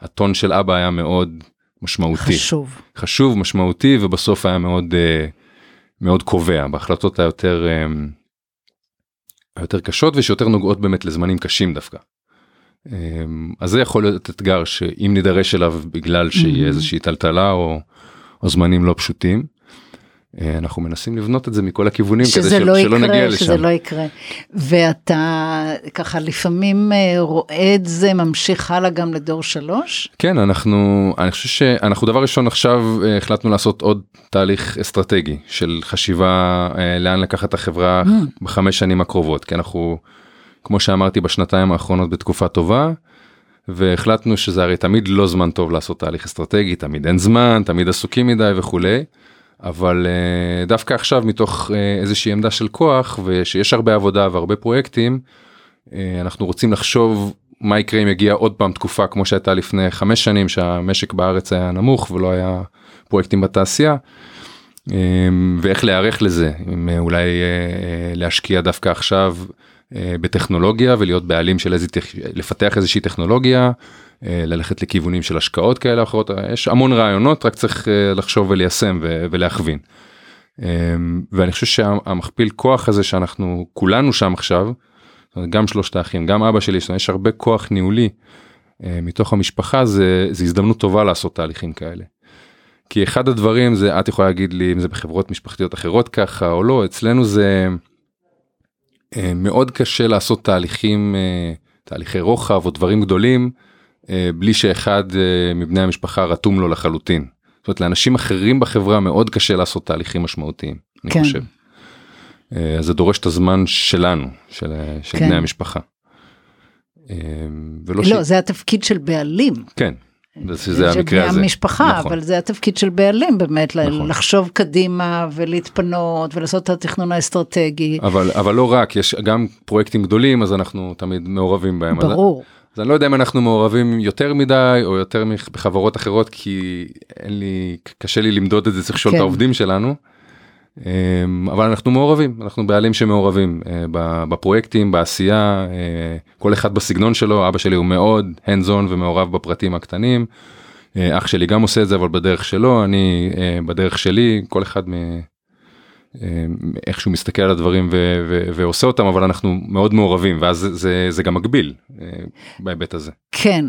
הטון של אבא היה מאוד משמעותי חשוב. חשוב משמעותי ובסוף היה מאוד אה, מאוד קובע בהחלטות היותר אה, היותר קשות ושיותר נוגעות באמת לזמנים קשים דווקא. אה, אז זה יכול להיות אתגר שאם נידרש אליו בגלל שיהיה. איזושהי טלטלה או, או זמנים לא פשוטים. אה, אנחנו מנסים לבנות את זה מכל הכיוונים כדי של, לא שלא נגיע יקרה, לשם. שזה לא יקרה. ואתה ככה לפעמים אה, רואה את זה ממשיך הלאה גם לדור שלוש? כן אנחנו אני חושב שאנחנו דבר ראשון עכשיו אה, החלטנו לעשות עוד תהליך אסטרטגי של חשיבה לאן לקחת החברה Mm. בחמש שנים הקרובות כי אנחנו כמו שאמרתי בשנתיים האחרונות בתקופה טובה. והחלטנו שזה הרי תמיד לא זמן טוב לעשות תהליך אסטרטגי תמיד אין זמן תמיד עסוקים מדי וכולי. אבל אה, דווקא עכשיו מתוך אה, איזושהי עמדה של כוח ושיש הרבה עבודה והרבה פרויקטים אה, אנחנו רוצים לחשוב מה יקרה אם יגיע עוד פעם תקופה כמו שהייתה לפני חמש שנים שהמשק בארץ היה נמוך ולא היה פרויקטים בתעשייה. אה, ואיך להיערך לזה אם אה, אולי אה, להשקיע דווקא עכשיו בטכנולוגיה ולהיות בעלים של איזה לפתח איזושהי טכנולוגיה אה, ללכת לכיוונים של השקעות כאלה או אחרות אה, יש המון רעיונות רק צריך אה, לחשוב וליישם ולהכווין. אה, ואני חושב שהמכפיל כוח הזה שאנחנו כולנו שם עכשיו גם שלושת האחים גם אבא שלי יש הרבה כוח ניהולי אה, מתוך המשפחה זה זה הזדמנות טובה לעשות תהליכים כאלה. כי אחד הדברים זה את יכולה להגיד לי אם זה בחברות משפחתיות אחרות ככה או לא אצלנו זה אה, מאוד קשה לעשות תהליכים אה, תהליכי רוחב או דברים גדולים אה, בלי שאחד אה, מבני המשפחה רתום לו לחלוטין. זאת אומרת לאנשים אחרים בחברה מאוד קשה לעשות תהליכים משמעותיים אני כן. חושב. אה, אז זה דורש את הזמן שלנו של, אה, של כן. בני המשפחה. אה, ולא לא, זה התפקיד של בעלים. כן. זה, זה של המקרה בני הזה. המשפחה, נכון. אבל זה התפקיד של בעלים באמת, נכון. לחשוב קדימה ולהתפנות ולעשות את התכנון האסטרטגי. אבל אבל לא רק יש גם פרויקטים גדולים אז אנחנו תמיד מעורבים בהם. אז- ברור. אז אני לא יודע אם אנחנו מעורבים יותר מדי או יותר מח- בחברות אחרות כי אין לי קשה לי למדוד את זה צריך לשאול כן. את העובדים שלנו. אמ, אבל אנחנו מעורבים אנחנו בעלים שמעורבים אה, בפרויקטים בעשייה אה, כל אחד בסגנון שלו אבא שלי הוא מאוד hands on ומעורב בפרטים הקטנים. אה, אח שלי גם עושה את זה אבל בדרך שלו אני בדרך שלי כל אחד איך שהוא מסתכל על הדברים ו- ו- ועושה אותם אבל אנחנו מאוד מעורבים ואז זה, זה, זה גם מגביל אה, בהיבט הזה. כן,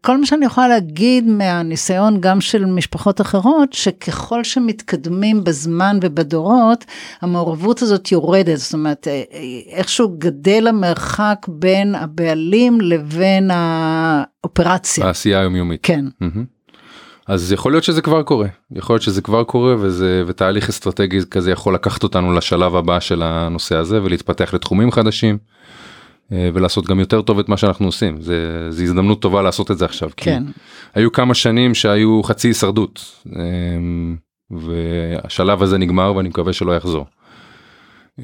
כל מה שאני יכולה להגיד מהניסיון גם של משפחות אחרות, שככל שמתקדמים בזמן ובדורות, המעורבות הזאת יורדת, זאת אומרת, אה, איכשהו גדל המרחק בין הבעלים לבין האופרציה. העשייה היומיומית. כן, מהמם. אז יכול להיות שזה כבר קורה יכול להיות שזה כבר קורה וזה ותהליך אסטרטגי כזה יכול לקחת אותנו לשלב הבא של הנושא הזה ולהתפתח לתחומים חדשים. אה, ולעשות גם יותר טוב את מה שאנחנו עושים זה, זה הזדמנות טובה לעשות את זה עכשיו. כן. היו כמה שנים שהיו חצי הישרדות. אמ, והשלב הזה נגמר ואני מקווה שלא יחזור.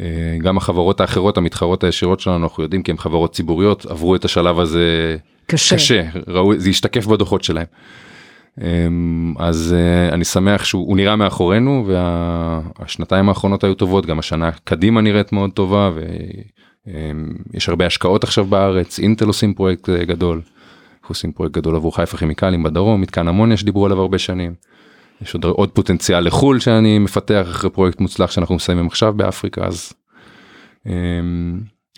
אה, גם החברות האחרות המתחרות הישירות שלנו אנחנו יודעים כי הן חברות ציבוריות עברו את השלב הזה קשה. קשה ראו זה השתקף בדוחות שלהם. אמ, אז אה, אני שמח שהוא נראה מאחורינו והשנתיים האחרונות היו טובות גם השנה קדימה נראית מאוד טובה ויש הרבה השקעות עכשיו בארץ אינטל עושים פרויקט אה, גדול. עושים פרויקט גדול עבור חיפה כימיקלים בדרום מתקן אמוניה שדיברו עליו הרבה שנים. יש עוד, עוד פוטנציאל לחו"ל שאני מפתח אחרי פרויקט מוצלח שאנחנו מסיימים עכשיו באפריקה אז.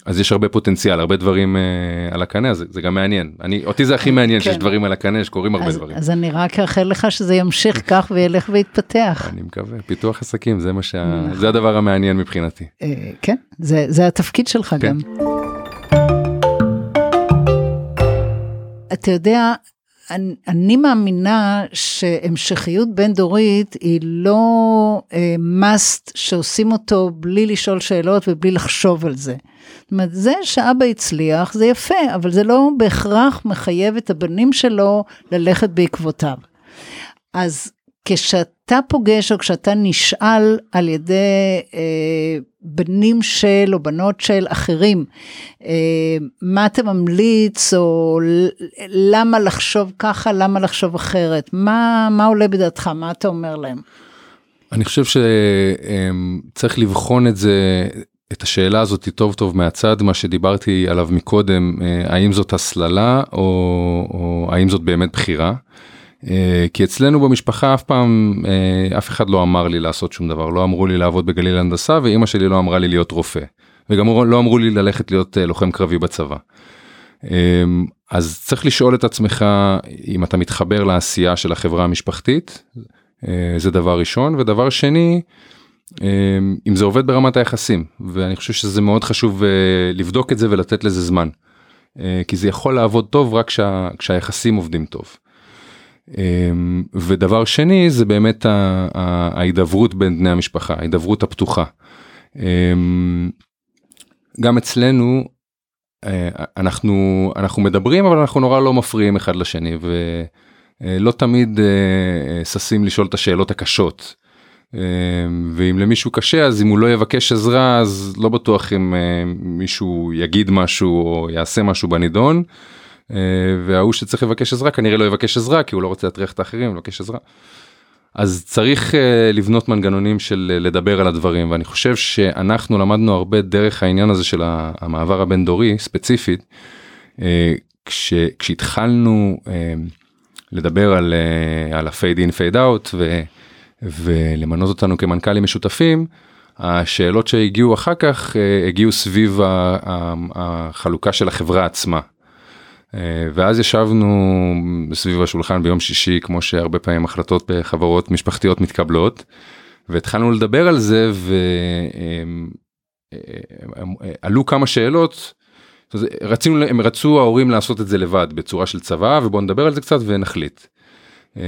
אז יש הרבה פוטנציאל הרבה דברים uh, על הקנה זה, זה גם מעניין אני אותי זה הכי מעניין כן. שיש דברים על הקנה שקורים הרבה אז, דברים. אז אני רק אאחל לך שזה ימשיך כך וילך ויתפתח. אני מקווה פיתוח עסקים זה מה שה... נכון. זה הדבר המעניין מבחינתי. אה, כן, זה, זה התפקיד שלך כן. גם. אתה יודע, אני, אני מאמינה שהמשכיות בין דורית היא לא אה, must שעושים אותו בלי לשאול שאלות ובלי לחשוב על זה. זאת אומרת, זה שאבא הצליח, זה יפה, אבל זה לא בהכרח מחייב את הבנים שלו ללכת בעקבותיו. אז כשאתה פוגש או כשאתה נשאל על ידי אה, בנים של או בנות של אחרים, אה, מה אתה ממליץ או למה לחשוב ככה, למה לחשוב אחרת, מה, מה עולה בדעתך, מה אתה אומר להם? אני חושב שצריך לבחון את זה את השאלה הזאת טוב טוב מהצד מה שדיברתי עליו מקודם אה, האם זאת הסללה או, או האם זאת באמת בחירה. אה, כי אצלנו במשפחה אף פעם אה, אף אחד לא אמר לי לעשות שום דבר לא אמרו לי לעבוד בגליל הנדסה ואימא שלי לא אמרה לי להיות רופא וגם לא אמרו לי ללכת להיות אה, לוחם קרבי בצבא. אז צריך לשאול את עצמך אם אתה מתחבר לעשייה של החברה המשפחתית זה דבר ראשון ודבר שני אם זה עובד ברמת היחסים ואני חושב שזה מאוד חשוב לבדוק את זה ולתת לזה זמן. כי זה יכול לעבוד טוב רק כשה, כשהיחסים עובדים טוב. אה, ודבר שני זה באמת ההידברות בין בני המשפחה ההידברות הפתוחה. אה, גם אצלנו אה, אנחנו אנחנו מדברים אבל אנחנו נורא לא מפריעים אחד לשני ולא תמיד אה, אה, ששים לשאול את השאלות הקשות. אה, ואם למישהו קשה אז אם הוא לא יבקש עזרה אז לא בטוח אם אה, מישהו יגיד משהו או יעשה משהו בנידון. אה, וההוא שצריך לבקש עזרה כנראה לא יבקש עזרה כי הוא לא רוצה להטריח את האחרים לבקש עזרה. אז צריך uh, לבנות מנגנונים של uh, לדבר על הדברים ואני חושב שאנחנו למדנו הרבה דרך העניין הזה של המעבר הבין דורי ספציפית כש, כשהתחלנו לדבר על, על ה-fade in fade out ו, ולמנות אותנו כמנכ"לים משותפים השאלות שהגיעו אחר כך הגיעו סביב החלוקה של החברה עצמה. אה, ואז ישבנו סביב השולחן ביום שישי כמו שהרבה פעמים החלטות בחברות משפחתיות מתקבלות והתחלנו לדבר על זה ועלו כמה שאלות. רצינו הם רצו ההורים לעשות את זה לבד בצורה של צבא ובוא נדבר על זה קצת ונחליט. אה,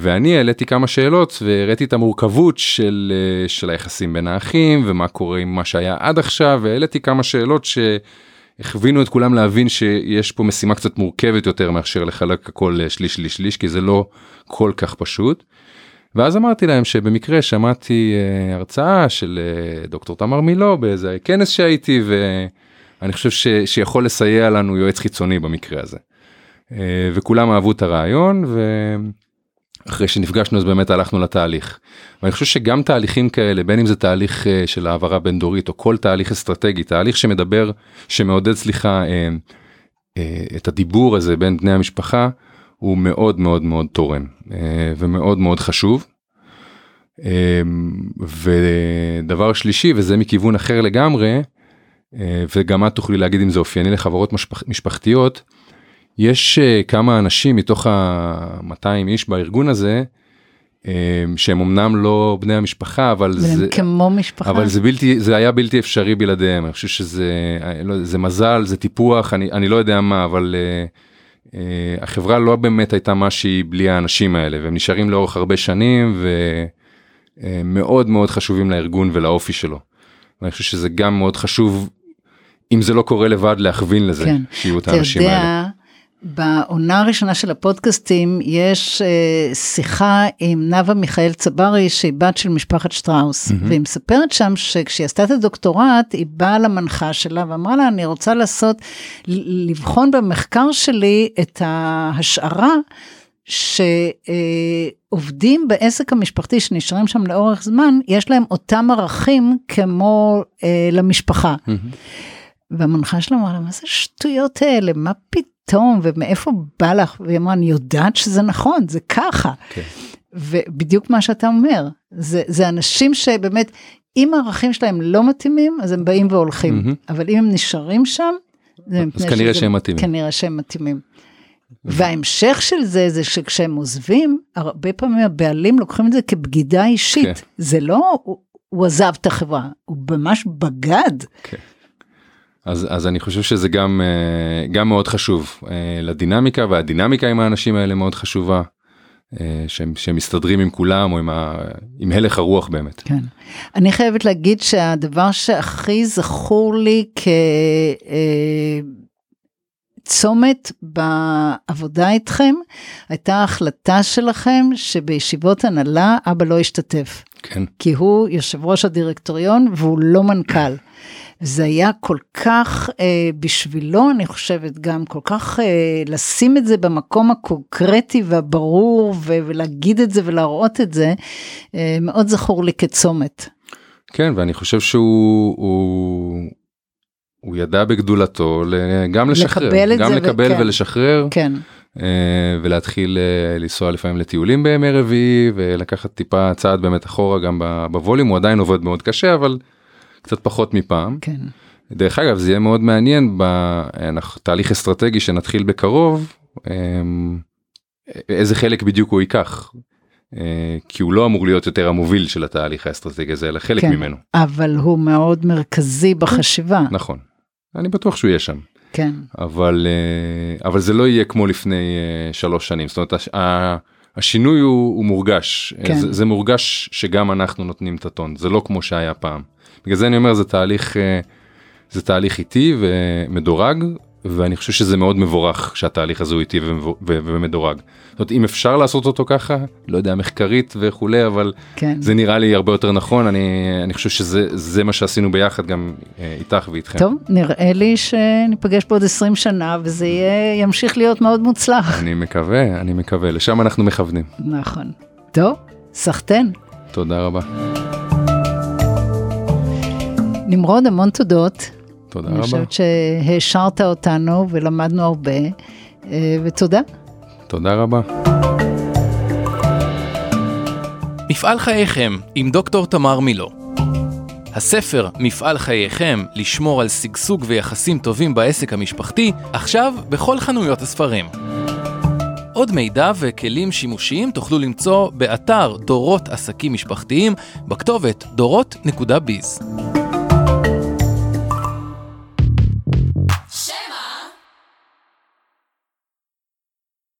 ואני העליתי כמה שאלות והראיתי את המורכבות של אה, של היחסים בין האחים ומה קורה עם מה שהיה עד עכשיו והעליתי כמה שאלות ש... הכווינו את כולם להבין שיש פה משימה קצת מורכבת יותר מאשר לחלק הכל שליש שליש שליש כי זה לא כל כך פשוט. ואז אמרתי להם שבמקרה שמעתי uh, הרצאה של uh, דוקטור תמר מילו באיזה כנס שהייתי ואני חושב ש, שיכול לסייע לנו יועץ חיצוני במקרה הזה. Uh, וכולם אהבו את הרעיון ואחרי שנפגשנו אז באמת הלכנו לתהליך. ואני חושב שגם תהליכים כאלה בין אם זה תהליך uh, של העברה בין דורית או כל תהליך אסטרטגי תהליך שמדבר שמעודד סליחה uh, uh, את הדיבור הזה בין בני המשפחה הוא מאוד מאוד מאוד תורם ומאוד מאוד חשוב. ודבר שלישי וזה מכיוון אחר לגמרי וגם את תוכלי להגיד אם זה אופייני לחברות משפח, משפחתיות יש uh, כמה אנשים מתוך ה-200 איש בארגון הזה שהם אמנם לא בני המשפחה אבל זה כמו משפחה אבל זה בלתי זה היה בלתי אפשרי בלעדיהם אני חושב שזה לא, זה מזל זה טיפוח אני אני לא יודע מה אבל uh, uh, החברה לא באמת הייתה מה שהיא בלי האנשים האלה והם נשארים לאורך הרבה שנים ומאוד מאוד חשובים לארגון ולאופי שלו. ואני חושב שזה גם מאוד חשוב אם זה לא קורה לבד להכווין לזה כן. שיהיו את האנשים יודע, האלה. בעונה הראשונה של הפודקאסטים יש אה, שיחה עם נאוה מיכאל צברי, שהיא בת של משפחת שטראוס, mm-hmm. והיא מספרת שם שכשהיא עשתה את הדוקטורט, היא באה למנחה שלה ואמרה לה, אני רוצה לעשות, לבחון במחקר שלי את ההשערה. שעובדים בעסק המשפחתי שנשארים שם לאורך זמן, יש להם אותם ערכים כמו אה, למשפחה. Mm-hmm. והמנחה שלה אמרה לה, מה זה שטויות האלה? מה פתאום? ומאיפה בא לך? והיא אמרה, אני יודעת שזה נכון, זה ככה. Okay. כן. ובדיוק מה שאתה אומר, זה, זה אנשים שבאמת, אם הערכים שלהם לא מתאימים, אז הם באים והולכים. Mm-hmm. אבל אם הם נשארים שם, זה אז כנראה שהם מתאימים. כנראה שהם מתאימים. וההמשך של זה, זה שכשהם עוזבים, הרבה פעמים הבעלים לוקחים את זה כבגידה אישית. כן. זה לא, הוא, הוא עזב את החברה, הוא ממש בגד. כן. אז, אז אני חושב שזה גם, אה, גם מאוד חשוב אה, לדינמיקה, והדינמיקה עם האנשים האלה מאוד חשובה. אה, שהם, שהם מסתדרים עם כולם או עם, ה, עם הלך הרוח באמת. כן. אני חייבת להגיד שהדבר שהכי זכור לי כ... צומת בעבודה איתכם, הייתה החלטה שלכם שבישיבות הנהלה אבא לא ישתתף. כן. כי הוא יושב ראש הדירקטוריון והוא לא מנכ"ל. זה היה כל כך אה, בשבילו, אני חושבת, גם כל כך אה, לשים את זה במקום הקונקרטי והברור ו- ולהגיד את זה ולהראות את זה, אה, מאוד זכור לי כצומת. כן, ואני חושב שהוא... הוא... הוא ידע בגדולתו גם לשחרר, לקבל גם לקבל וכן. ולשחרר, כן. אה, ולהתחיל אה, לנסוע לפעמים לטיולים בימי רביעי ולקחת טיפה צעד באמת אחורה גם בווליום, הוא עדיין עובד מאוד קשה אבל קצת פחות מפעם. כן. דרך אגב זה יהיה מאוד מעניין בתהליך אסטרטגי שנתחיל בקרוב, אמ, איזה חלק בדיוק הוא ייקח. אה, כי הוא לא אמור להיות יותר המוביל של התהליך האסטרטגי הזה אלא חלק כן, ממנו. אבל הוא מאוד מרכזי בחשיבה. נכון. אני בטוח שהוא יהיה שם. כן. אבל אה, אבל זה לא יהיה כמו לפני אה, שלוש שנים זאת אומרת השינוי הוא, הוא מורגש כן. זה, זה מורגש שגם אנחנו נותנים את הטון זה לא כמו שהיה פעם. בגלל זה אני אומר זה תהליך זה תהליך איטי ומדורג ואני חושב שזה מאוד מבורך שהתהליך הזה הוא איטי ומדורג. זאת אומרת אם אפשר לעשות אותו ככה לא יודע מחקרית וכולי אבל כן. זה נראה לי הרבה יותר נכון אני אני חושב שזה זה מה שעשינו ביחד גם אה, איתך ואיתכם. טוב נראה לי שניפגש בעוד 20 שנה וזה יהיה ימשיך להיות מאוד מוצלח. אני מקווה אני מקווה לשם אנחנו מכוונים. נכון. טוב סחטיין. תודה רבה. נמרוד המון תודות. תודה רבה. אני חושבת שהעשרת אותנו ולמדנו הרבה, אה, ותודה. תודה רבה. מפעל חייכם עם דוקטור תמר מילו. הספר מפעל חייכם לשמור על שגשוג ויחסים טובים בעסק המשפחתי, עכשיו בכל חנויות הספרים. עוד מידע וכלים שימושיים תוכלו למצוא באתר דורות עסקים משפחתיים בכתובת דורות.ביז.